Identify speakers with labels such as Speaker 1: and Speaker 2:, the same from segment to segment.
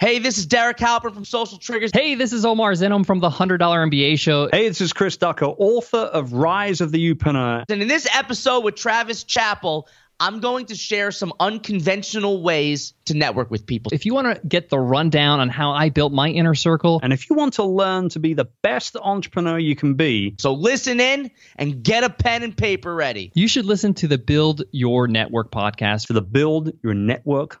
Speaker 1: Hey, this is Derek Halpern from Social Triggers.
Speaker 2: Hey, this is Omar Zenhom from the $100 MBA Show.
Speaker 3: Hey, this is Chris Ducker, author of Rise of the Youpreneur.
Speaker 1: And in this episode with Travis Chappell, I'm going to share some unconventional ways to network with people.
Speaker 2: If you want to get the rundown on how I built my inner circle,
Speaker 3: and if you want to learn to be the best entrepreneur you can be,
Speaker 1: so listen in and get a pen and paper ready.
Speaker 2: You should listen to the Build Your Network podcast.
Speaker 3: For the Build Your Network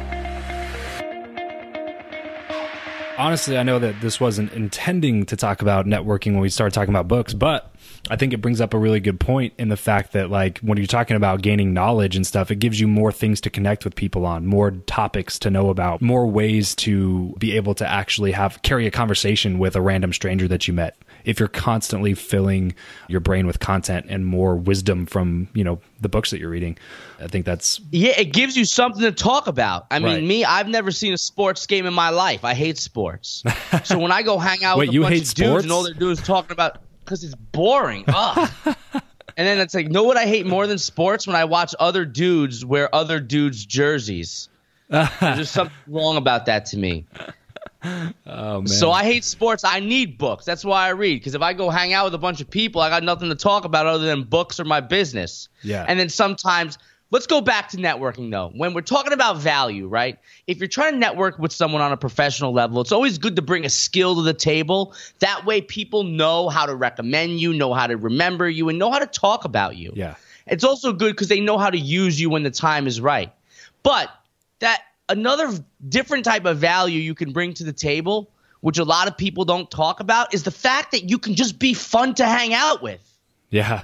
Speaker 4: Honestly, I know that this wasn't intending to talk about networking when we started talking about books, but I think it brings up a really good point in the fact that, like, when you're talking about gaining knowledge and stuff, it gives you more things to connect with people on, more topics to know about, more ways to be able to actually have carry a conversation with a random stranger that you met. If you're constantly filling your brain with content and more wisdom from, you know, the books that you're reading, I think that's
Speaker 1: yeah, it gives you something to talk about. I mean, right. me, I've never seen a sports game in my life. I hate sports. so when I go hang out
Speaker 4: Wait,
Speaker 1: with a bunch of
Speaker 4: sports?
Speaker 1: dudes and all they're doing is talking about because it's boring. Ugh. and then it's like, know what I hate more than sports? When I watch other dudes wear other dudes' jerseys. There's just something wrong about that to me.
Speaker 4: Oh, man.
Speaker 1: So I hate sports. I need books. That's why I read. Because if I go hang out with a bunch of people, I got nothing to talk about other than books or my business.
Speaker 4: Yeah.
Speaker 1: And then sometimes Let's go back to networking though. When we're talking about value, right? If you're trying to network with someone on a professional level, it's always good to bring a skill to the table. That way people know how to recommend you, know how to remember you, and know how to talk about you.
Speaker 4: Yeah.
Speaker 1: It's also good because they know how to use you when the time is right. But that another different type of value you can bring to the table, which a lot of people don't talk about, is the fact that you can just be fun to hang out with.
Speaker 4: Yeah.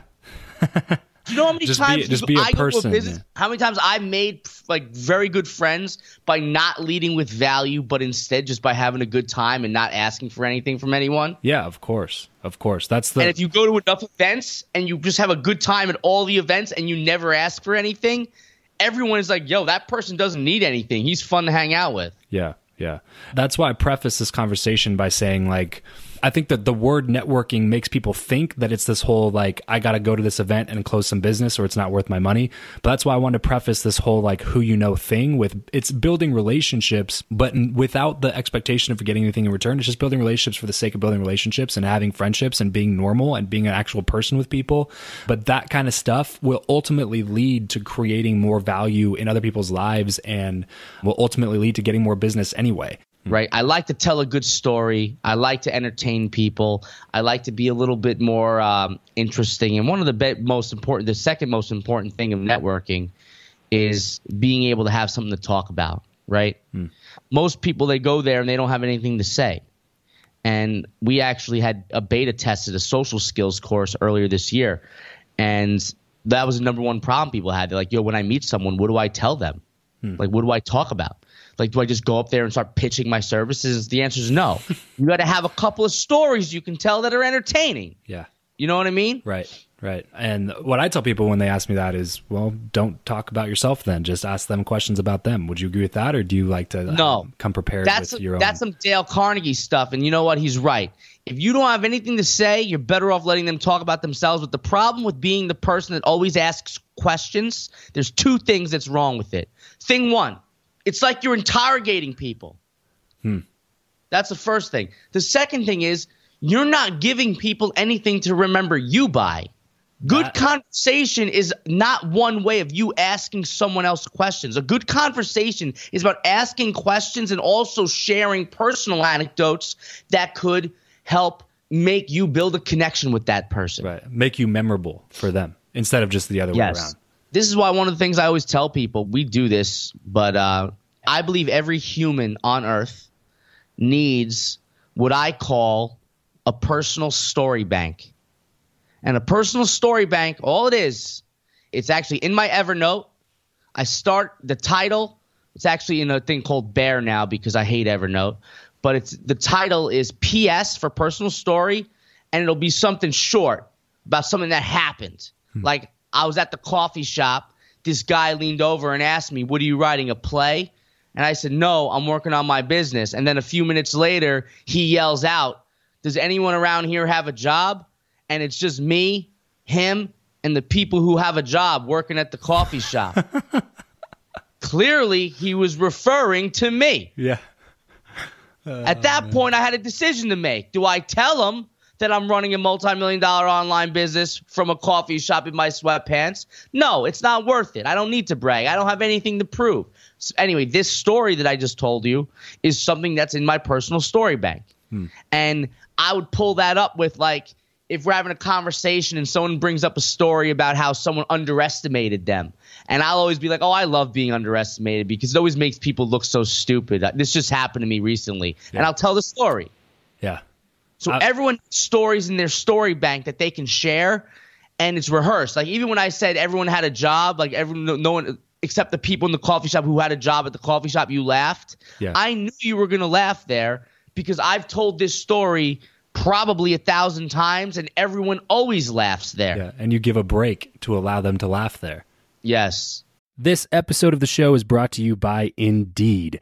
Speaker 1: Do you know how many
Speaker 4: just
Speaker 1: times
Speaker 4: be, just be a
Speaker 1: I
Speaker 4: person,
Speaker 1: go to a business? Yeah. How many times I made like very good friends by not leading with value, but instead just by having a good time and not asking for anything from anyone?
Speaker 4: Yeah, of course, of course. That's the.
Speaker 1: And if you go to enough events and you just have a good time at all the events and you never ask for anything, everyone is like, "Yo, that person doesn't need anything. He's fun to hang out with."
Speaker 4: Yeah, yeah. That's why I preface this conversation by saying like I think that the word networking makes people think that it's this whole like I got to go to this event and close some business or it's not worth my money. But that's why I wanted to preface this whole like who you know thing with it's building relationships, but without the expectation of getting anything in return. It's just building relationships for the sake of building relationships and having friendships and being normal and being an actual person with people. But that kind of stuff will ultimately lead to creating more value in other people's lives and will ultimately lead to getting more business anyway
Speaker 1: right? I like to tell a good story. I like to entertain people. I like to be a little bit more um, interesting. And one of the be- most important, the second most important thing of networking is being able to have something to talk about, right? Hmm. Most people, they go there and they don't have anything to say. And we actually had a beta tested a social skills course earlier this year. And that was the number one problem people had. They're like, yo, when I meet someone, what do I tell them? Hmm. Like, what do I talk about? Like, do I just go up there and start pitching my services? The answer is no. you got to have a couple of stories you can tell that are entertaining.
Speaker 4: Yeah.
Speaker 1: You know what I mean?
Speaker 4: Right. Right. And what I tell people when they ask me that is, well, don't talk about yourself then. Just ask them questions about them. Would you agree with that? Or do you like to
Speaker 1: no.
Speaker 4: Um, come prepared
Speaker 1: that's
Speaker 4: with your own?
Speaker 1: That's some Dale Carnegie stuff. And you know what? He's right. If you don't have anything to say, you're better off letting them talk about themselves. But the problem with being the person that always asks questions, there's two things that's wrong with it. Thing one, it's like you're interrogating people. Hmm. That's the first thing. The second thing is you're not giving people anything to remember you by. Good that, conversation is not one way of you asking someone else questions. A good conversation is about asking questions and also sharing personal anecdotes that could help make you build a connection with that person.
Speaker 4: Right. Make you memorable for them instead of just the other yes. way around
Speaker 1: this is why one of the things I always tell people we do this, but uh, I believe every human on earth needs what I call a personal story bank. And a personal story bank, all it is, it's actually in my Evernote. I start the title. It's actually in a thing called Bear now because I hate Evernote. But it's the title is PS for personal story, and it'll be something short about something that happened. Hmm. Like I was at the coffee shop. This guy leaned over and asked me, What are you writing, a play? And I said, No, I'm working on my business. And then a few minutes later, he yells out, Does anyone around here have a job? And it's just me, him, and the people who have a job working at the coffee shop. Clearly, he was referring to me.
Speaker 4: Yeah.
Speaker 1: Uh, at that point, I had a decision to make. Do I tell him that I'm running a multi-million dollar online business from a coffee shop in my sweatpants. No, it's not worth it. I don't need to brag. I don't have anything to prove. So anyway, this story that I just told you is something that's in my personal story bank. Hmm. And I would pull that up with like if we're having a conversation and someone brings up a story about how someone underestimated them. And I'll always be like, oh, I love being underestimated because it always makes people look so stupid. This just happened to me recently. Yeah. And I'll tell the story.
Speaker 4: Yeah.
Speaker 1: So uh, everyone stories in their story bank that they can share, and it's rehearsed. Like even when I said everyone had a job, like everyone, no one except the people in the coffee shop who had a job at the coffee shop, you laughed. Yeah. I knew you were gonna laugh there because I've told this story probably a thousand times, and everyone always laughs there.
Speaker 4: Yeah, and you give a break to allow them to laugh there.
Speaker 1: Yes.
Speaker 4: This episode of the show is brought to you by Indeed.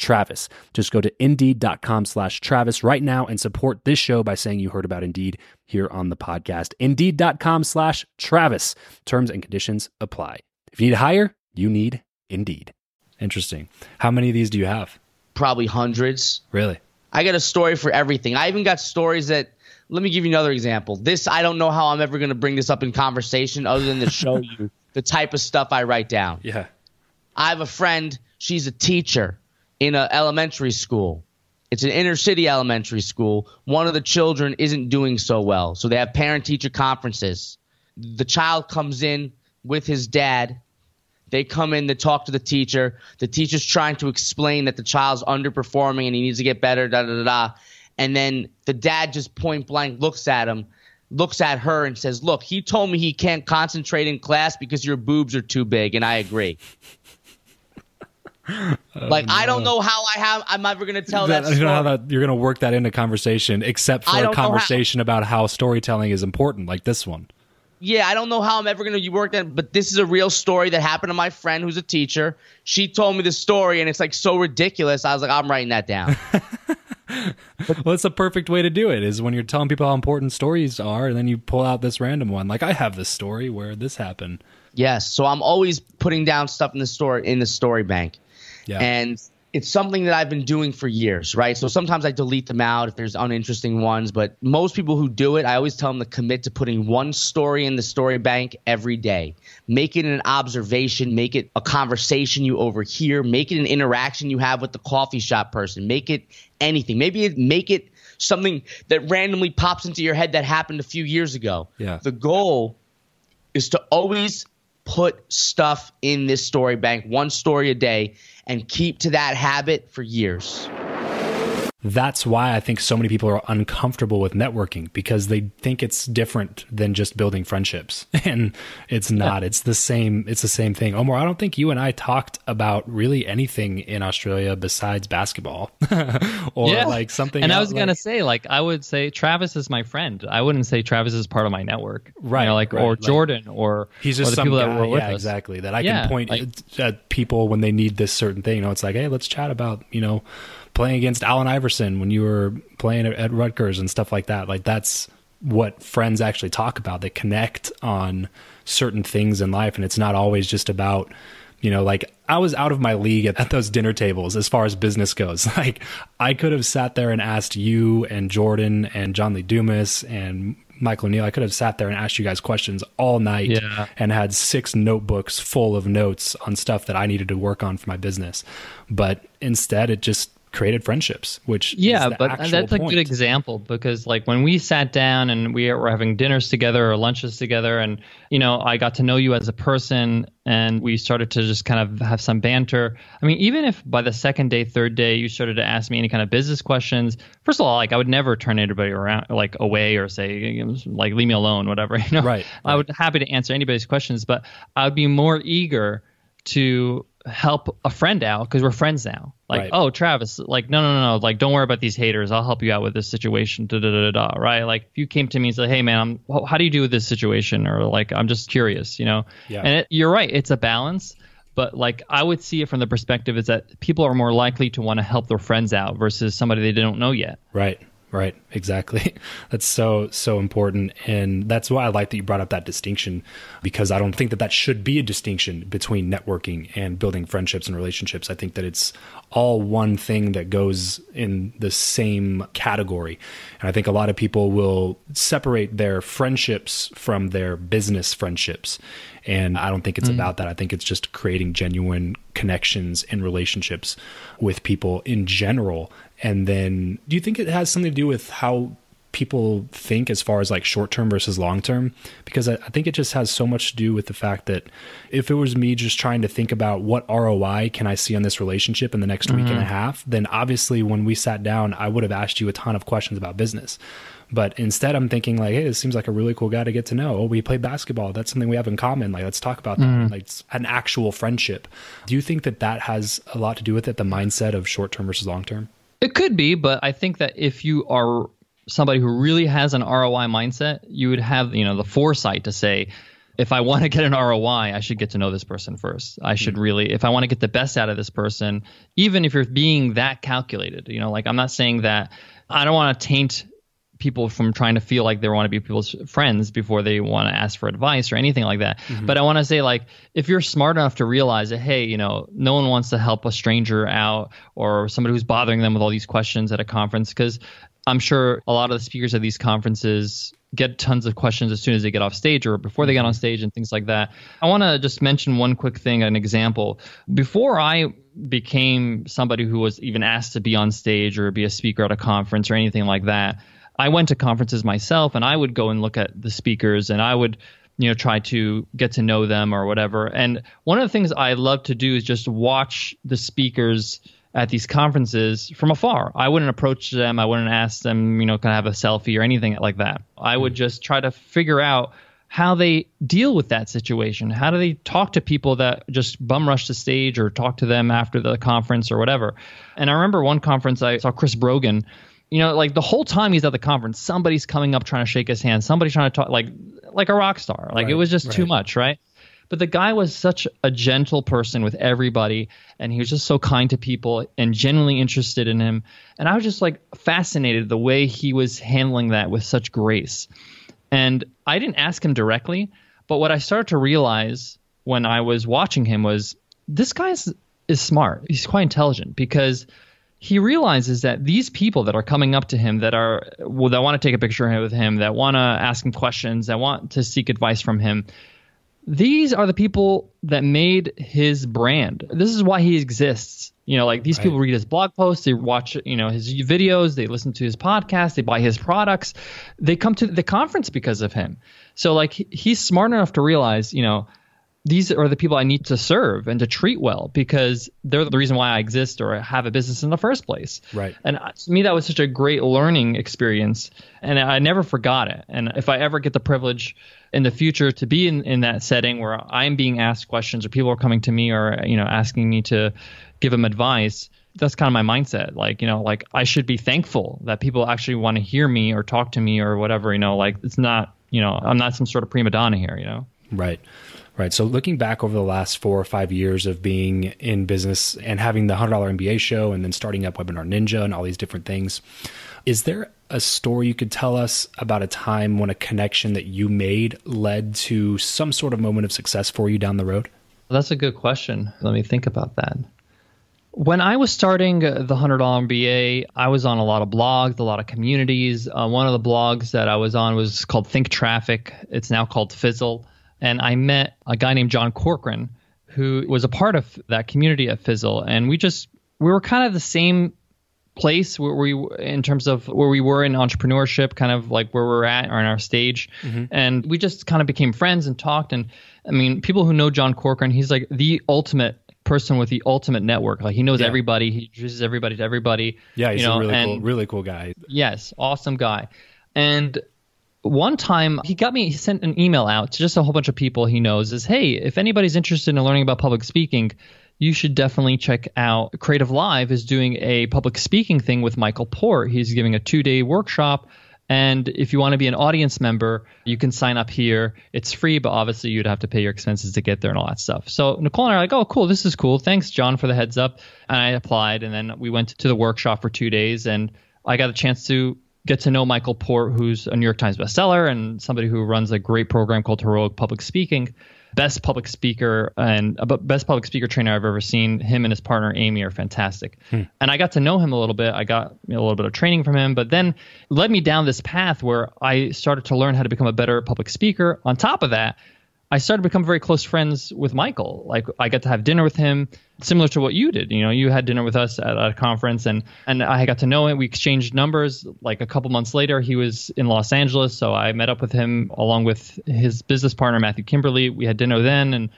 Speaker 4: Travis. Just go to indeed.com slash Travis right now and support this show by saying you heard about Indeed here on the podcast. Indeed.com slash Travis. Terms and conditions apply. If you need to hire, you need Indeed. Interesting. How many of these do you have?
Speaker 1: Probably hundreds.
Speaker 4: Really?
Speaker 1: I got a story for everything. I even got stories that. Let me give you another example. This I don't know how I'm ever going to bring this up in conversation, other than to show you the type of stuff I write down.
Speaker 4: Yeah.
Speaker 1: I have a friend. She's a teacher in an elementary school. It's an inner city elementary school. One of the children isn't doing so well, so they have parent teacher conferences. The child comes in with his dad. They come in to talk to the teacher. The teacher's trying to explain that the child's underperforming and he needs to get better, da da da da. And then the dad just point blank looks at him, looks at her, and says, Look, he told me he can't concentrate in class because your boobs are too big. And I agree. Oh, like I don't know how I have. I'm never gonna tell that.
Speaker 4: I don't know
Speaker 1: story.
Speaker 4: how that you're going to work that into conversation, except for a
Speaker 1: don't how.
Speaker 4: conversation about how storytelling is important, like this one.
Speaker 1: Yeah, I don't know how I'm ever going to work that, but this is a real story that happened to my friend who's a teacher. She told me the story, and it's like so ridiculous. I was like, I'm writing that down.
Speaker 4: Well, it's a perfect way to do it. Is when you're telling people how important stories are, and then you pull out this random one. Like I have this story where this happened.
Speaker 1: yes, so I'm always putting down stuff in the story in the story bank,
Speaker 4: Yeah.
Speaker 1: and it's something that I've been doing for years, right? So sometimes I delete them out if there's uninteresting ones, but most people who do it, I always tell them to commit to putting one story in the story bank every day. Make it an observation, make it a conversation you overhear, make it an interaction you have with the coffee shop person, make it anything. Maybe it, make it something that randomly pops into your head that happened a few years ago.
Speaker 4: Yeah.
Speaker 1: The goal is to always put stuff in this story bank, one story a day, and keep to that habit for years.
Speaker 4: That's why I think so many people are uncomfortable with networking because they think it's different than just building friendships. And it's not. It's the same it's the same thing. Omar, I don't think you and I talked about really anything in Australia besides basketball. or
Speaker 2: yeah.
Speaker 4: like something
Speaker 2: And I was gonna say, like, I would say Travis is my friend. I wouldn't say Travis is part of my network, You
Speaker 4: Right,
Speaker 2: know, like
Speaker 4: right,
Speaker 2: or
Speaker 4: like-
Speaker 2: Jordan or
Speaker 4: He's
Speaker 2: or
Speaker 4: just
Speaker 2: the
Speaker 4: some
Speaker 2: people
Speaker 4: guy,
Speaker 2: that were with
Speaker 4: yeah,
Speaker 2: us.
Speaker 4: exactly. That I
Speaker 2: Yeah,
Speaker 4: can point
Speaker 2: like-
Speaker 4: at people when they need this certain thing. You know, it's like, hey, let's chat about you know playing against Allen Iverson when you were playing at, Rutgers and stuff like that. Like that's what friends actually talk about. They connect on certain things in life, and it's not always just about you know like i was out of my league at, at those dinner tables as far as business goes like i could have sat there and asked you and jordan and john lee dumas and michael o'neal i could have sat there and asked you guys questions all night
Speaker 2: Yeah.
Speaker 4: and had six notebooks full of notes on stuff that i needed to work on for my business but instead it just created friendships which
Speaker 2: Yeah, but
Speaker 4: uh,
Speaker 2: that's a
Speaker 4: point.
Speaker 2: good example because, like, when we sat down and we were having dinners together or lunches together, and you know, I got to know you as a person, and we started to just kind of have some banter. I mean, even if by the second day, third day, you started to ask me any kind of business questions, first of all, like, I would never turn anybody around, like, away or say, like, leave me alone, whatever. You know,
Speaker 4: Right,
Speaker 2: I would happy to answer anybody's questions, but I would be more eager to help a friend out because we're friends now. Like,
Speaker 4: Right.
Speaker 2: oh, Travis, like, no, no, no, no, like, don't worry about these haters. I'll help you out with this situation. Da da da da. da right? Like, if you came to me and said, hey, man, I'm, how do you do with this situation? Or like, I'm just curious, you know.
Speaker 4: Yeah.
Speaker 2: And it, you're right, it's a balance. But like, I would see it from the perspective is that people are more likely to want to help their friends out versus somebody they don't know yet.
Speaker 4: Right. Right. Exactly. That's so, so important. And that's why I like that you brought up that distinction because I don't think that that should be a distinction between networking and building friendships and relationships. I think that it's all one thing that goes in the same category. And I think a lot of people will separate their friendships from their business friendships. And I don't think it's mm. about that. I think it's just creating genuine connections and relationships with people in general. And then do you think it has something to do with how people think as far as like short term versus long term because I, I, think it just has so much to do with the fact that if it was me just trying to think about what ROI can I see on this relationship in the next mm-hmm. week and a mm-hmm. half, then obviously when we sat down, I would have asked you a ton of questions about business. But instead, I'm thinking like, hey, this seems like a really cool guy to get to know. Oh, we play basketball. That's something we have in common. Like, let's talk about that. Mm. Like, it's an actual friendship. Do you think that that has a lot to do with it? The mindset of short term versus long term.
Speaker 2: It could be, but I think that if you are somebody who really has an ROI mindset, you would have you know the foresight to say, if I want to get an ROI, I should get to know this person first. I should mm-hmm. really, if I want to get the best out of this person, even if you're being that calculated, you know, like I'm not saying that I don't want to taint people from trying to feel like they want to be people's friends before they want to ask for advice or anything like that. Mm-hmm. But I want to say like if you're smart enough to realize that hey, you know, no one wants to help a stranger out or somebody who's bothering them with all these questions at a conference because I'm sure a lot of the speakers at these conferences get tons of questions as soon as they get off stage or before they get on mm-hmm. stage and things like that. I want to just mention one quick thing, an example. Before I became somebody who was even asked to be on stage or be a speaker at a conference or anything like that, I went to conferences myself and I would go and look at the speakers and I would you know try to get to know them or whatever. And one of the things I love to do is just watch the speakers at these conferences from afar. I wouldn't approach them. I wouldn't ask them, you know, can I have a selfie or anything like that. I would hmm. just try to figure out how they deal with that situation. How do they talk to people that just bum rush the stage or talk to them after the conference or whatever? And I remember one conference I saw Chris Brogan. You know, like the whole time he's at the conference, somebody's coming up trying to shake his hand. Somebody's trying to talk like like a rock star. Like right, it was just right. too much, right? But the guy was such a gentle person with everybody, and he was just so kind to people and genuinely interested in him. And I was just like fascinated the way he was handling that with such grace. And I didn't ask him directly, but what I started to realize when I was watching him was this guy is, is smart. He's quite intelligent because he realizes that these people that are coming up to him that are well, that want to take a picture with him, that want to ask him questions, that want to seek advice from him, these are the people that made his brand. This is why he exists. You know, like these right. people read his blog posts, they watch, you know, his videos, they listen to his podcast, they buy his products. They come to the conference because of him. So like he's smart enough to realize, you know, these are the people I need to serve and to treat well because they're the reason why I exist or have a business in the first place.
Speaker 4: Right.
Speaker 2: And to me, that was such a great learning experience, and I never forgot it. And if I ever get the privilege in the future to be in, in that setting where I'm being asked questions or people are coming to me or you know asking me to give them advice, that's kind of my mindset. Like you know, like I should be thankful that people actually want to hear me or talk to me or whatever. You know, like it's not you know I'm not some sort of prima donna here. You know.
Speaker 4: Right. Right. So looking back over the last four or five years of being in business and having the hundred dollar MBA show and then starting up Webinar Ninja and all these different things, is there a story you could tell us about a time when a connection that you made led to some sort of moment of success for you down the road?
Speaker 2: Well, that's a good question. Let me think about that. When I was starting the $100 MBA, I was on a lot of blogs, a lot of communities. Uh, one of the blogs that I was on was called Think Traffic. It's now called Fizzle and I met a guy named John Corcoran who was a part of that community at Fizzle, and we just we were kind of the same place where we in terms of where we were in entrepreneurship kind of like where we're at or in our stage. Mm-hmm. and we just kind of became friends and talked. And i mean people who know john corcoran he's like the ultimate person with the ultimate network. Like he knows yeah. everybody. He introduces everybody to everybody
Speaker 4: yeah he's you know, a really and, cool really cool guy.
Speaker 2: Yes awesome guy. And one time he got me he sent an email out to just a whole bunch of people he knows is hey if anybody's interested in learning about public speaking you should definitely check out creative live is doing a public speaking thing with michael port he's giving a two-day workshop. And if you want to be an audience member you can sign up here. It's free but obviously you'd have to pay your expenses to get there and all that stuff. So nicole and i are like oh cool. This is cool. Thanks john for the heads up. And i applied and then we went to the workshop for two days and i got a chance to get to know Michael Port, who's a New York Times bestseller and somebody who runs a great program called Heroic Public Speaking. Best public speaker and uh, best public speaker trainer I've ever seen. Him and his partner Amy are fantastic. Hmm. And I got to know him a little bit. I got a little bit of training from him, but then led me down this path where I started to learn how to become a better public speaker. On top of that, I started to become very close friends with Michael. Like I got to have dinner with him, similar to what you did. You know, you had dinner with us at, a conference, and and I got to know him. We exchanged numbers. Like a couple months later, he was in Los Angeles, so I met up with him along with his business partner Matthew Kimberley. We had dinner then, and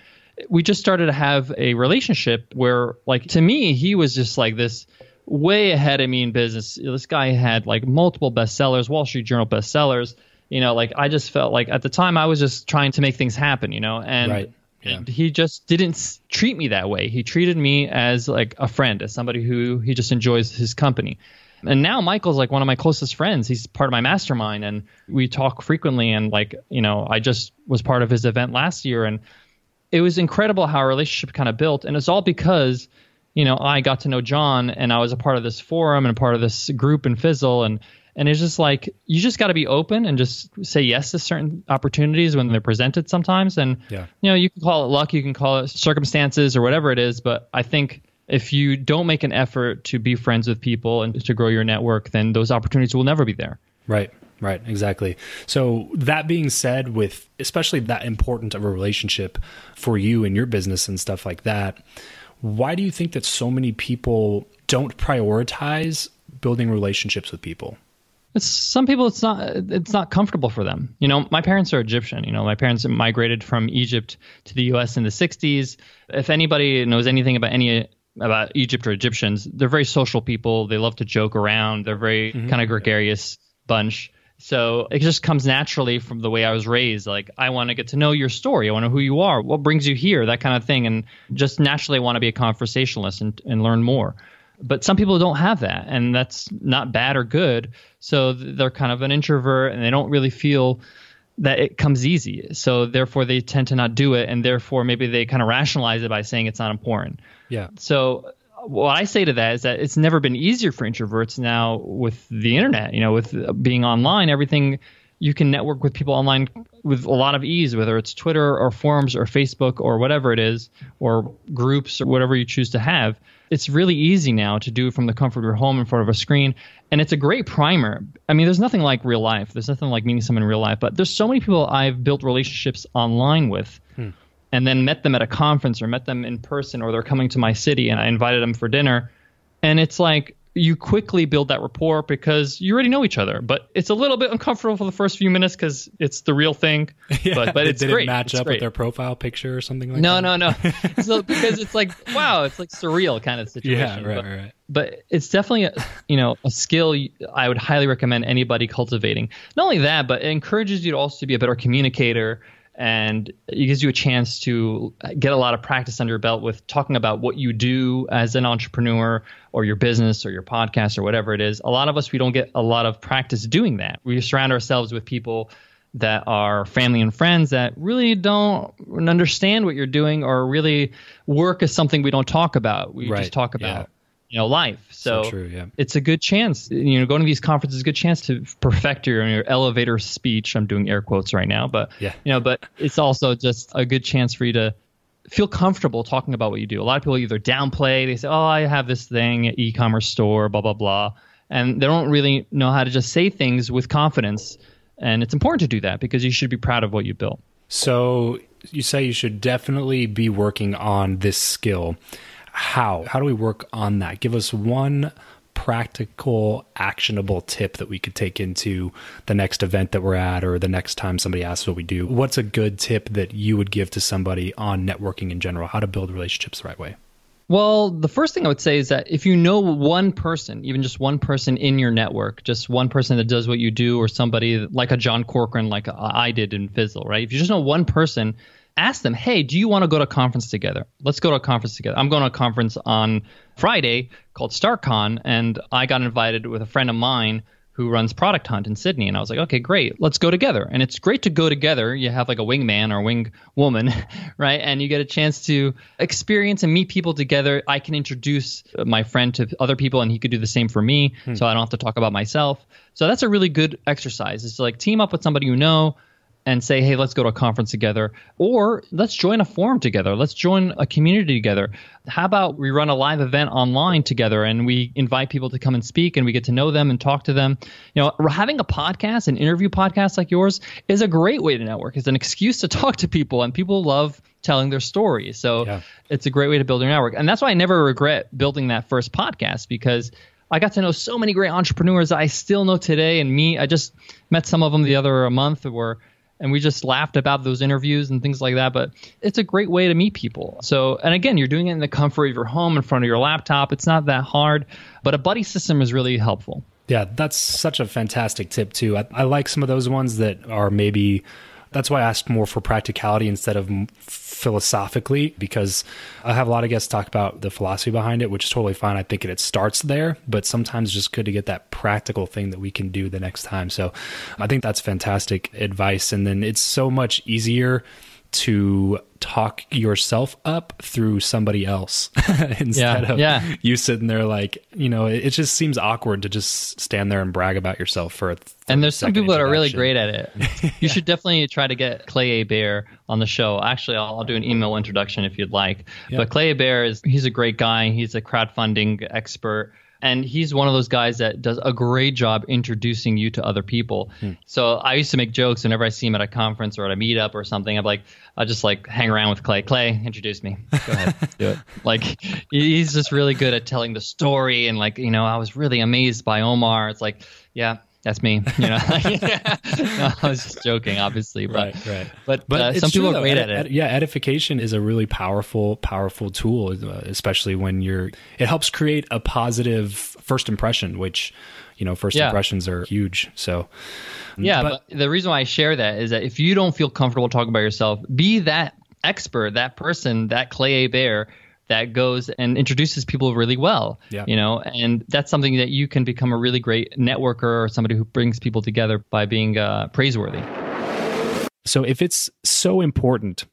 Speaker 2: we just started to have a relationship where, like, to me, he was just like this way ahead of me in business. This guy had like multiple bestsellers, Wall Street Journal bestsellers you know, like I just felt like at the time I was just trying to make things happen, you know, and, right. yeah. and he just didn't treat me that way. He treated me as like a friend, as somebody who he just enjoys his company. And now Michael's like one of my closest friends. He's part of my mastermind and we talk frequently. And like, you know, I just was part of his event last year and it was incredible how our relationship kind of built. And it's all because, you know, I got to know John and I was a part of this forum and a part of this group in Fizzle. And and it's just like you just got to be open and just say yes to certain opportunities when they're presented sometimes. And yeah. you know, you can call it luck, you can call it circumstances or whatever it is, but I think if you don't make an effort to be friends with people and to grow your network, then those opportunities will never be there.
Speaker 4: Right. Right, exactly. So that being said, with especially that important of a relationship for you and your business and stuff like that, why do you think that so many people don't prioritize building relationships with people?
Speaker 2: It's some people it's not it's not comfortable for them. You know, my parents are Egyptian. You know, my parents migrated from Egypt to the U.S. in the '60s. If anybody knows anything about any about Egypt or Egyptians, they're very social people. They love to joke around. They're very mm-hmm. kind of gregarious bunch. So it just comes naturally from the way I was raised. Like I want to get to know your story. I want to know who you are, what brings you here, that kind of thing, and just naturally want to be a conversationalist and, and learn more but some people don't have that and that's not bad or good. So they're kind of an introvert and they don't really feel that it comes easy. So therefore they tend to not do it and therefore maybe they kind of rationalize it by saying it's not important.
Speaker 4: Yeah.
Speaker 2: So what I say to that is that it's never been easier for introverts now with the internet, you know, with being online, everything you can network with people online with a lot of ease, whether it's Twitter or forums or Facebook or whatever it is, or groups or whatever you choose to have. It's really easy now to do from the comfort of your home in front of a screen and it's a great primer. I mean there's nothing like real life. There's nothing like meeting someone in real life but there's so many people i've built relationships online with hmm. and then met them at a conference or met them in person or they're coming to my city and i invited them for dinner. And it's like you quickly build that rapport because you already know each other. But it's a little bit uncomfortable for the first few minutes because it's the real thing. Yeah, but but it's
Speaker 4: did
Speaker 2: great.
Speaker 4: It match
Speaker 2: it's
Speaker 4: up
Speaker 2: great.
Speaker 4: with their profile picture or something like
Speaker 2: no,
Speaker 4: that.
Speaker 2: No, no, no. so because it's like wow, it's like surreal kind of situation.
Speaker 4: Yeah, right,
Speaker 2: but,
Speaker 4: right.
Speaker 2: But it's definitely a, you know a skill I would highly recommend anybody cultivating. Not only that, but it encourages you to also be a better communicator and it gives you a chance to get a lot of practice under your belt with talking about what you do as an entrepreneur or your business or your podcast or whatever it is. A lot of us, we don't get a lot of practice doing that. We surround ourselves with people that are family and friends that really don't understand what you're doing or really work as something we don't talk about. We right. just talk about. Yeah you know life. So,
Speaker 4: so true, yeah.
Speaker 2: it's a good chance. You know, going to these conferences is a good chance to perfect your your elevator speech. I'm doing air quotes right now, but
Speaker 4: yeah,
Speaker 2: you know, but it's also just a good chance for you to feel comfortable talking about what you do. A lot of people either downplay, they say, "Oh, I have this thing, e-commerce store, blah blah blah," and they don't really know how to just say things with confidence. And it's important to do that because you should be proud of what you built.
Speaker 4: So you say you should definitely be working on this skill how? How do we work on that? Give us one practical, actionable tip that we could take into the next event that we're at or the next time somebody asks what we do. What's a good tip that you would give to somebody on networking in general? How to build relationships the right way?
Speaker 2: Well, the first thing I would say is that if you know one person, even just one person in your network, just one person that does what you do, or somebody like a John Corcoran, like I did in Fizzle, right? If you just know one person ask them, hey, do you want to go to a conference together? Let's go to a conference together. I'm going to a conference on Friday called StartCon, and I got invited with a friend of mine who runs Product Hunt in Sydney. And I was like, okay, great, let's go together. And it's great to go together. You have like a wingman or a wing woman, right? And you get a chance to experience and meet people together. I can introduce my friend to other people, and he could do the same for me. Hmm. So I don't have to talk about myself. So that's a really good exercise. It's to like team up with somebody you know and say, hey, let's go to a conference together, or let's join a forum together. Let's join a community together. How about we run a live event online together and we invite people to come and speak and we get to know them and talk to them? You know, having a podcast, an interview podcast like yours, is a great way to network. It's an excuse to talk to people, and people love telling their stories. So yeah. it's a great way to build your network. And that's why I never regret building that first podcast because I got to know so many great entrepreneurs I still know today. And me, I just met some of them the other month where, and we just laughed about those interviews and things like that. But it's a great way to meet people. So, and again, you're doing it in the comfort of your home in front of your laptop. It's not that hard, but a buddy system is really helpful.
Speaker 4: Yeah, that's such a fantastic tip too. I, I like some of those ones that are maybe that's why I asked more for practicality instead of philosophically, because I have a lot of guests talk about the philosophy behind it, which is totally fine. I think it starts there, but sometimes just good to get that practical thing that we can do the next time. So I think that's fantastic advice. And then it's so much easier to talk yourself up through somebody else instead
Speaker 2: yeah,
Speaker 4: of
Speaker 2: yeah.
Speaker 4: you sitting there like you know it, it, just seems awkward to just stand there and brag about yourself for a
Speaker 2: and there's some people that are really great at it. You yeah. should definitely try to get Clay Hebert on the show. Actually I'll, I'll do an email introduction if you'd like. But Clay Hebert is he's a great guy. He's a crowdfunding expert and he's one of those guys that does a great job introducing you to other people. Hmm. So I used to make jokes whenever I see him at a conference or at a meetup or something. I'm like, I just like hang around with Clay. Clay, introduce me. Go ahead, do it. Like he's just really good at telling the story, and like you know, I was really amazed by Omar. It's like, yeah, that's me. You know, no, I was just joking, obviously, but
Speaker 4: right, right.
Speaker 2: but, but uh, some people true, are great
Speaker 4: at
Speaker 2: it.
Speaker 4: yeah, edification is a really powerful, powerful tool, uh, especially when you're. It helps create a positive first impression, which you know, first yeah. impressions are huge. So
Speaker 2: yeah, but, but the reason why I share that is that if you don't feel comfortable talking about yourself, be that expert, that person, that Clay Hebert that goes and introduces people really well.
Speaker 4: Yeah.
Speaker 2: You know, and that's something that you can become a really great networker or somebody who brings people together by being uh, praiseworthy.
Speaker 4: So if it's so important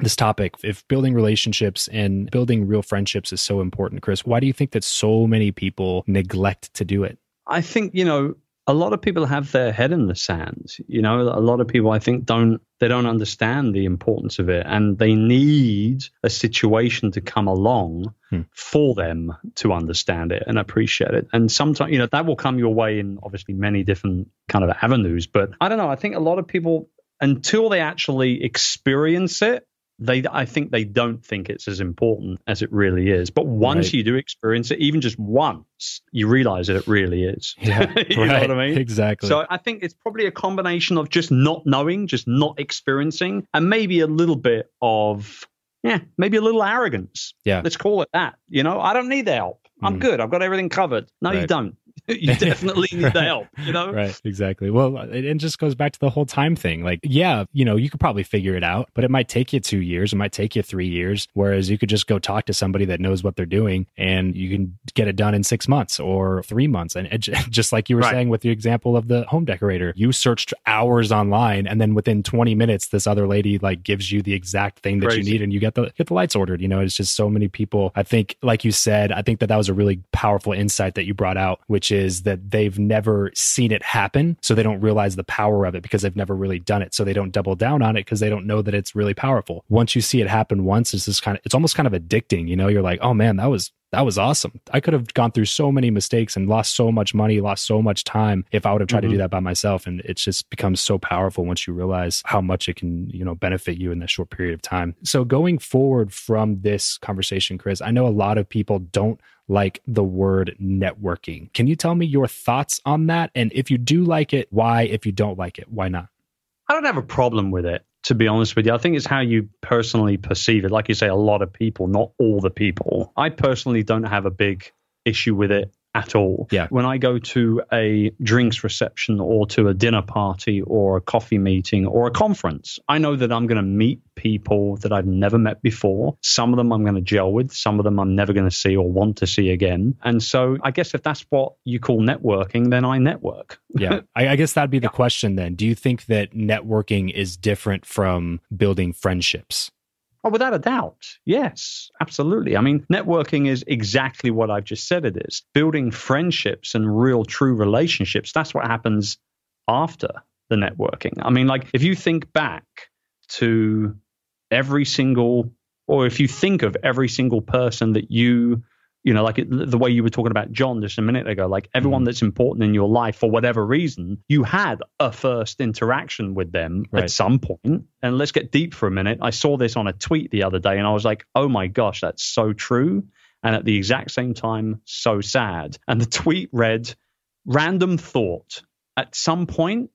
Speaker 4: this topic if building relationships and building real friendships is so important chris why do you think that so many people neglect to do it
Speaker 3: i think you know a lot of people have their head in the sand. You know, a lot of people I think don't they don't understand the importance of it, and they need a situation to come along hmm. for them to understand it and appreciate it. And sometimes, you know, that will come your way in obviously many different kind of avenues. But I don't know. I think a lot of people until they actually experience it they I think they don't think it's as important as it really is. But once right. you do experience it, even just once, you realize that it really is.
Speaker 4: Yeah,
Speaker 3: you right. know what I mean?
Speaker 4: Exactly.
Speaker 3: So I think it's probably a combination of just not knowing, just not experiencing, and maybe a little bit of yeah, maybe a little arrogance.
Speaker 4: Yeah.
Speaker 3: Let's call it that. You know, I don't need the help. I'm mm. good. I've got everything covered. No, right. you don't. you definitely need the help, you know?
Speaker 4: Right, exactly. Well, it, it just goes back to the whole time thing. Like, yeah, you know, you could probably figure it out, but it might take you two years, it might take you three years. Whereas you could just go talk to somebody that knows what they're doing and you can get it done in six months or three months. And it, just like you were right. saying with the example of the home decorator, you searched hours online and then within 20 minutes, this other lady like gives you the exact thing that Crazy. you need and you get the, get the lights ordered. You know, it's just so many people. I think, like you said, I think that that was a really powerful insight that you brought out, which is that they've never seen it happen. So they don't realize the power of it because they've never really done it. So they don't double down on it because they don't know that it's really powerful. Once you see it happen once, it's just kind of, it's almost kind of addicting. You know, you're like, oh man, that was, that was awesome. I could have gone through so many mistakes and lost so much money, lost so much time if I would have tried mm-hmm. to do mm-hmm. that by myself. And it just becomes so powerful once you realize how much it can, you know, benefit you in that short period of time. So going forward from this conversation, Chris, I know a lot of people don't like the word networking. Can you tell me your thoughts on that? And if you do like it, why? If you don't like it, why not?
Speaker 3: I don't have a problem with it, to be honest with you. I think it's how you personally perceive it. Like you say, a lot of people, not all the people. I personally don't have a big issue with it at all.
Speaker 4: Yeah.
Speaker 3: When I go to a drinks reception or to a dinner party or a coffee meeting or a conference, I know that I'm going to meet people that I've never met before. Some of them I'm going to gel with, some of them I'm never going to see or want to see again. And so I guess if that's what you call networking, then I network.
Speaker 4: yeah. I, I guess that'd be the yeah. question then. Do you think that networking is different from building friendships?
Speaker 3: Oh, without a doubt. Yes, absolutely. I mean, networking is exactly what I've just said it is. Building friendships and real true relationships, that's what happens after the networking. I mean, like if you think back to every single, or if you think of every single person that you you know, like the way you were talking about John just a minute ago, like everyone mm-hmm. that's important in your life for whatever reason, you had a first interaction with them right. at some point. And let's get deep for a minute. I saw this on a tweet the other day and I was like, oh my gosh, that's so true. And at the exact same time, so sad. And the tweet read, random thought. At some point,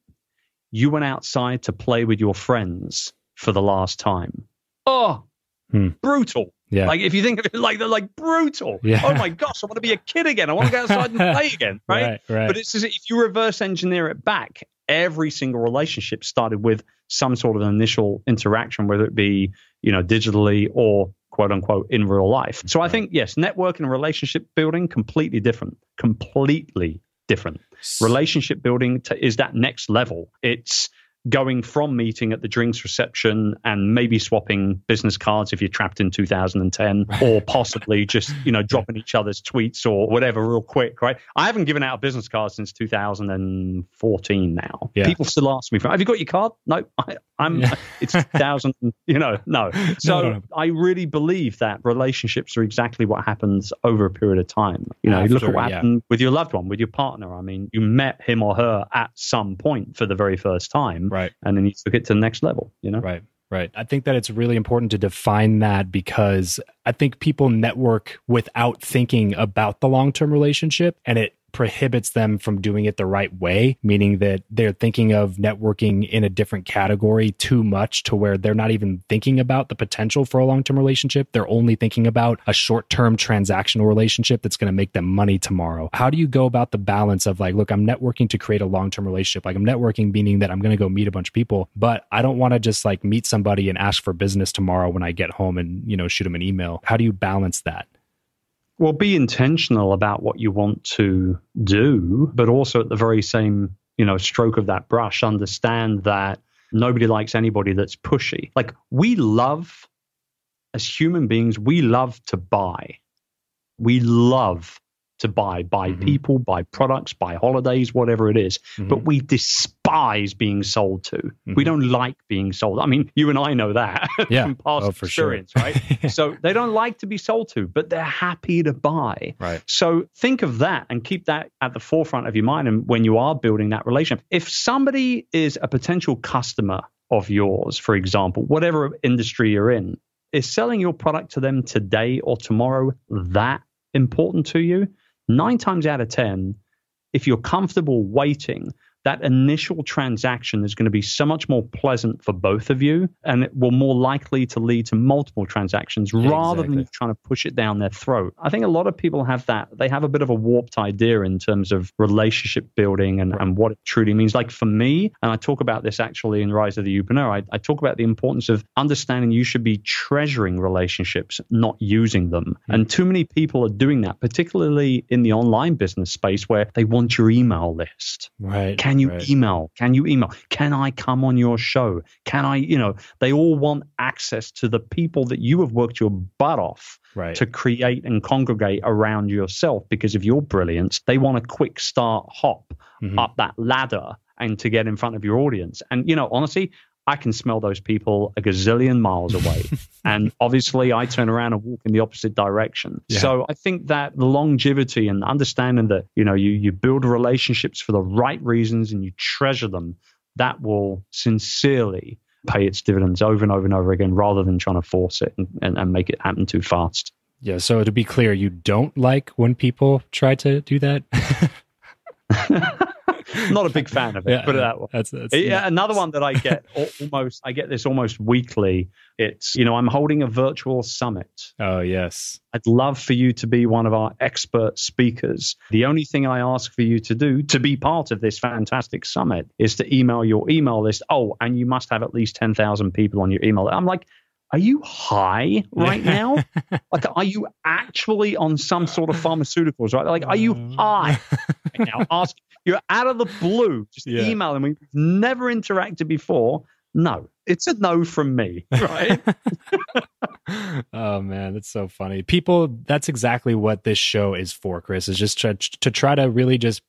Speaker 3: you went outside to play with your friends for the last time. Oh, hmm. brutal. Yeah. Like if you think of it like they're like brutal. Yeah. Oh my gosh, I want to be a kid again. I want to go outside and play again. Right? right, right. But it's as if you reverse engineer it back, every single relationship started with some sort of initial interaction, whether it be, you know, digitally or quote unquote in real life. So I think yes, networking and relationship building completely different. Completely different. Relationship building t- is that next level. It's going from meeting at the drinks reception and maybe swapping business cards if you're trapped in 2010 or possibly just you know dropping each other's tweets or whatever real quick right? I haven't given out a business card since 2014 now. Yeah. people still ask me have you got your card? No. I, am yeah. it's 2000 you know no. So no, no, no. i really believe that relationships are exactly what happens over a period of time. You know After, look at what yeah. happened with your loved one with your partner. I mean you met him or her at some point for the very first time
Speaker 4: Right.
Speaker 3: And then you took it to the next level, you know?
Speaker 4: Right. Right. I think that it's really important to define that because I think people network without thinking about the long term relationship and it prohibits them from doing it the right way, meaning that they're thinking of networking in a different category too much to where they're not even thinking about the potential for a long term relationship. They're only thinking about a short term transactional relationship that's going to make them money tomorrow. How do you go about the balance of like, look, I'm networking to create a long term relationship? Like, I'm networking meaning that I'm going to go meet a bunch of people, but I don't want to just like meet somebody and ask for business tomorrow when I get home and, you know, shoot them an email. How do you balance that?
Speaker 3: Well, be intentional about what you want to do, but also at the very same, you know, stroke of that brush, understand that nobody likes anybody that's pushy. Like we love, as human beings, we love to buy. We love to buy, buy mm-hmm. people, buy products, buy holidays, whatever it is. Mm-hmm. But we despise being sold to. Mm-hmm. We don't like being sold. I mean, you and I know that
Speaker 4: yeah.
Speaker 3: from past oh, experience, sure. right? so they don't like to be sold to, but they're happy to buy.
Speaker 4: Right.
Speaker 3: So think of that and keep that at the forefront of your mind and when you are building that relationship. If somebody is a potential customer of yours, for example, whatever industry you're in, is selling your product to them today or tomorrow that important to you? nine times out of 10, if you're comfortable waiting, that initial transaction is going to be so much more pleasant for both of you and it will more likely to lead to multiple transactions yeah, rather exactly. than trying to push it down their throat. I think a lot of people have that. They have a bit of a warped idea in terms of relationship building and, right. and what it truly means. Like for me, and I talk about this actually in Rise of the YouPreneur, I, I talk about the importance of understanding you should be treasuring relationships, not using them. Mm-hmm. And too many people are doing that, particularly in the online business space where they want your email list.
Speaker 4: Right.
Speaker 3: Can you
Speaker 4: right.
Speaker 3: email? Can you email? Can I come on your show? Can I, you know, they all want access to the people that you have worked your butt off
Speaker 4: right.
Speaker 3: to create and congregate around yourself because of your brilliance. They want a quick start hop mm-hmm. up that ladder and to get in front of your audience. And, you know, honestly, I can smell those people a gazillion miles away. and obviously, I turn around and walk in the opposite direction. Yeah. So I think that longevity and understanding that, you know, you, you build relationships for the right reasons and you treasure them, that will sincerely pay its dividends over and over and over again rather than trying to force it and, and, and make it happen too fast.
Speaker 4: Yeah. So to be clear, you don't like when people try to do that?
Speaker 3: not a big fan of it. Yeah, put it that way. That's, that's yeah, another one that I get almost. I get this almost weekly. It's you know I'm holding a virtual summit.
Speaker 4: Oh yes.
Speaker 3: I'd love for you to be one of our expert speakers. The only thing I ask for you to do to be part of this fantastic summit is to email your email list. Oh, and you must have at least ten thousand people on your email. I'm like are you high right now? like, are you actually on some sort of pharmaceuticals, right? Like, are you um. high right now? Ask, you're out of the blue, just yeah. emailing me. We've never interacted before. No, it's a no from me, right?
Speaker 4: oh man, that's so funny. People, that's exactly what this show is for, Chris. Is just to, to try to really just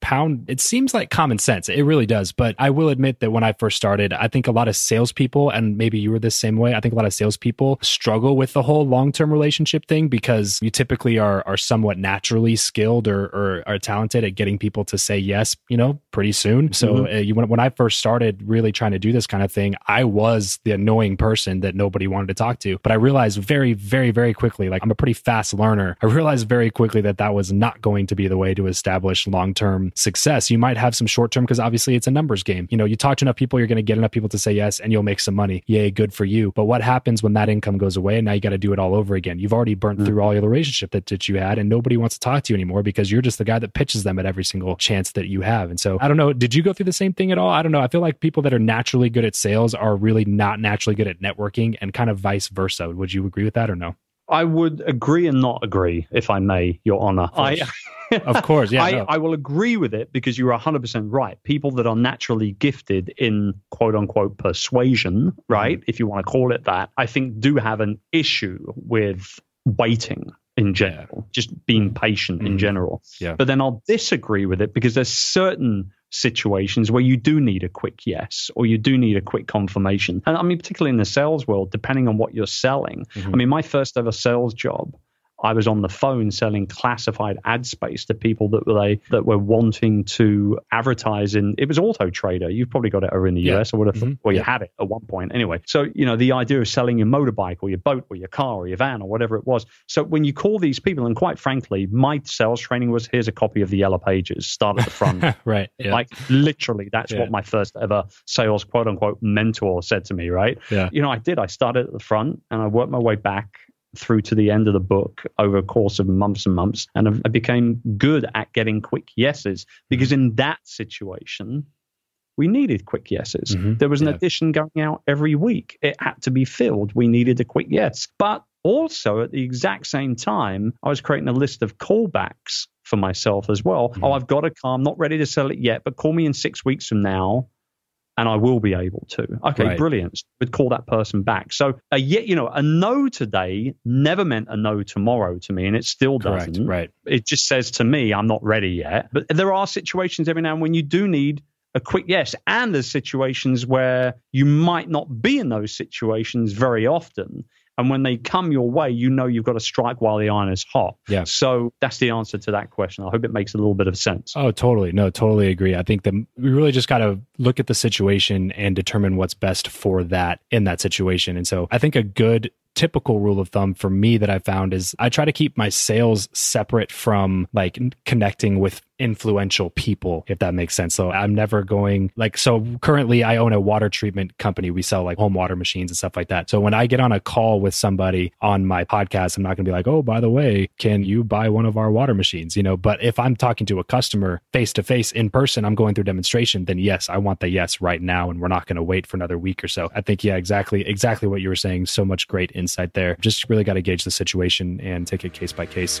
Speaker 4: pound, it seems like common sense. It really does. But I will admit that when I first started, I think a lot of salespeople, and maybe you were the same way, I think a lot of salespeople struggle with the whole long term relationship thing because you typically are, are somewhat naturally skilled or, or are talented at getting people to say yes, you know, pretty soon. So mm-hmm. uh, you, when, when I first started really trying to do this kind of thing, I was the annoying person that nobody wanted to talk to. But I realized very, very, very quickly, like I'm a pretty fast learner. I realized very quickly that that was not going to be the way to establish long term success. You might have some short term because obviously it's a numbers game. You know, you talk to enough people, you're going to get enough people to say yes and you'll make some money. Yay, good for you. But what happens when that income goes away and now you got to do it all over again? You've already burnt mm-hmm. through all your relationship that, that you had and nobody wants to talk to you anymore because you're just the guy that pitches them at every single chance that you have. And so I don't know, did you go through the same thing at all? I don't know. I feel like people that are naturally good at sales are really not naturally good at networking and kind of vice versa. Would you agree with that or no?
Speaker 3: I would agree and not agree, if I may, Your Honor.
Speaker 4: I, of course, yeah.
Speaker 3: I,
Speaker 4: no.
Speaker 3: I will agree with it because you're 100% right. People that are naturally gifted in quote unquote persuasion, right, mm-hmm. if you want to call it that, I think do have an issue with waiting in general, just being patient mm-hmm. in general.
Speaker 4: Yeah.
Speaker 3: But then I'll disagree with it because there's certain situations where you do need a quick yes or you do need a quick confirmation. And I mean, particularly in the sales world, depending on what you're selling. Mm-hmm. I mean, my first ever sales job, I was on the phone selling classified ad space to people that were they that were wanting to advertise in. It was Auto Trader. You've probably got it over in the yeah. US. I would have mm-hmm. Well, you yeah. had it at one point anyway. So you know the idea of selling your motorbike or your boat or your car or your van or whatever it was. So when you call these people, and quite frankly, my sales training was here's a copy of the Yellow Pages. Start at the front.
Speaker 4: right. Yeah.
Speaker 3: Like literally, that's what my first ever sales quote unquote mentor said to me. Right.
Speaker 4: Yeah.
Speaker 3: You know, I did. I started at the front and I worked my way back through to the end of the book over a course of months and months. And I became good at getting quick yeses because in that situation, we needed quick yeses. Mm-hmm. There was an yeah. edition going out every week. It had to be filled. We needed a quick yes. But also at the exact same time, I was creating a list of callbacks for myself as well. Mm-hmm. Oh, I've got a car. I'm not ready to sell it yet, but call me in six weeks from now and I will be able to. Okay, right. brilliant. Would call that person back. So a yet, you know, a no today never meant a no tomorrow to me, and it still doesn't.
Speaker 4: Correct. Right.
Speaker 3: It just says to me, I'm not ready yet. But there are situations every now and when you do need a quick yes, and there's situations where you might not be in those situations very often, and when they come your way, you know you've got to strike while the iron is hot.
Speaker 4: Yeah.
Speaker 3: So that's the answer to that question. I hope it makes a little bit of sense.
Speaker 4: Oh, totally. No, totally agree. I think that we really just got to look at the situation and determine what's best for that in that situation. And so I think a good typical rule of thumb for me that I found is I try to keep my sales separate from like connecting with influential people, if that makes sense. So I'm never going like, so currently I own a water treatment company. We sell like home water machines and stuff like that. So when I get on a call with somebody on my podcast, I'm not going to be like, oh, by the way, can you buy one of our water machines? You know, but if I'm talking to a customer face to face in person, I'm going through demonstration, then yes, I want the yes right now. And we're not going to wait for another week or so. I think, yeah, exactly, exactly what you were saying. So much great insight there. Just really got to gauge the situation and take it case by case.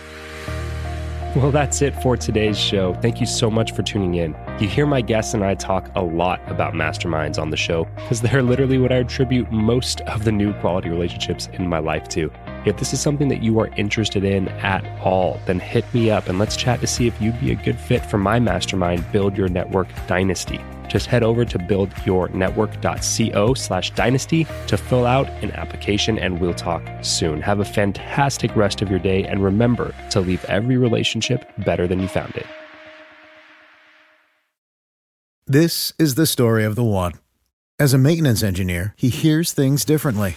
Speaker 5: Well, that's it for today's show. Thank you so much for tuning in. You hear my guests and I talk a lot about masterminds on the show because they're literally what I attribute most of the new quality relationships in my life to. If this is something that you are interested in at all, then hit me up and let's chat to see if you'd be a good fit for my mastermind, Build Your Network Dynasty just head over to buildyournetwork.co slash dynasty to fill out an application and we'll talk soon. Have a fantastic rest of your day and remember to leave every relationship better than you found it.
Speaker 6: This is the story of the one. As a maintenance engineer, he hears things differently.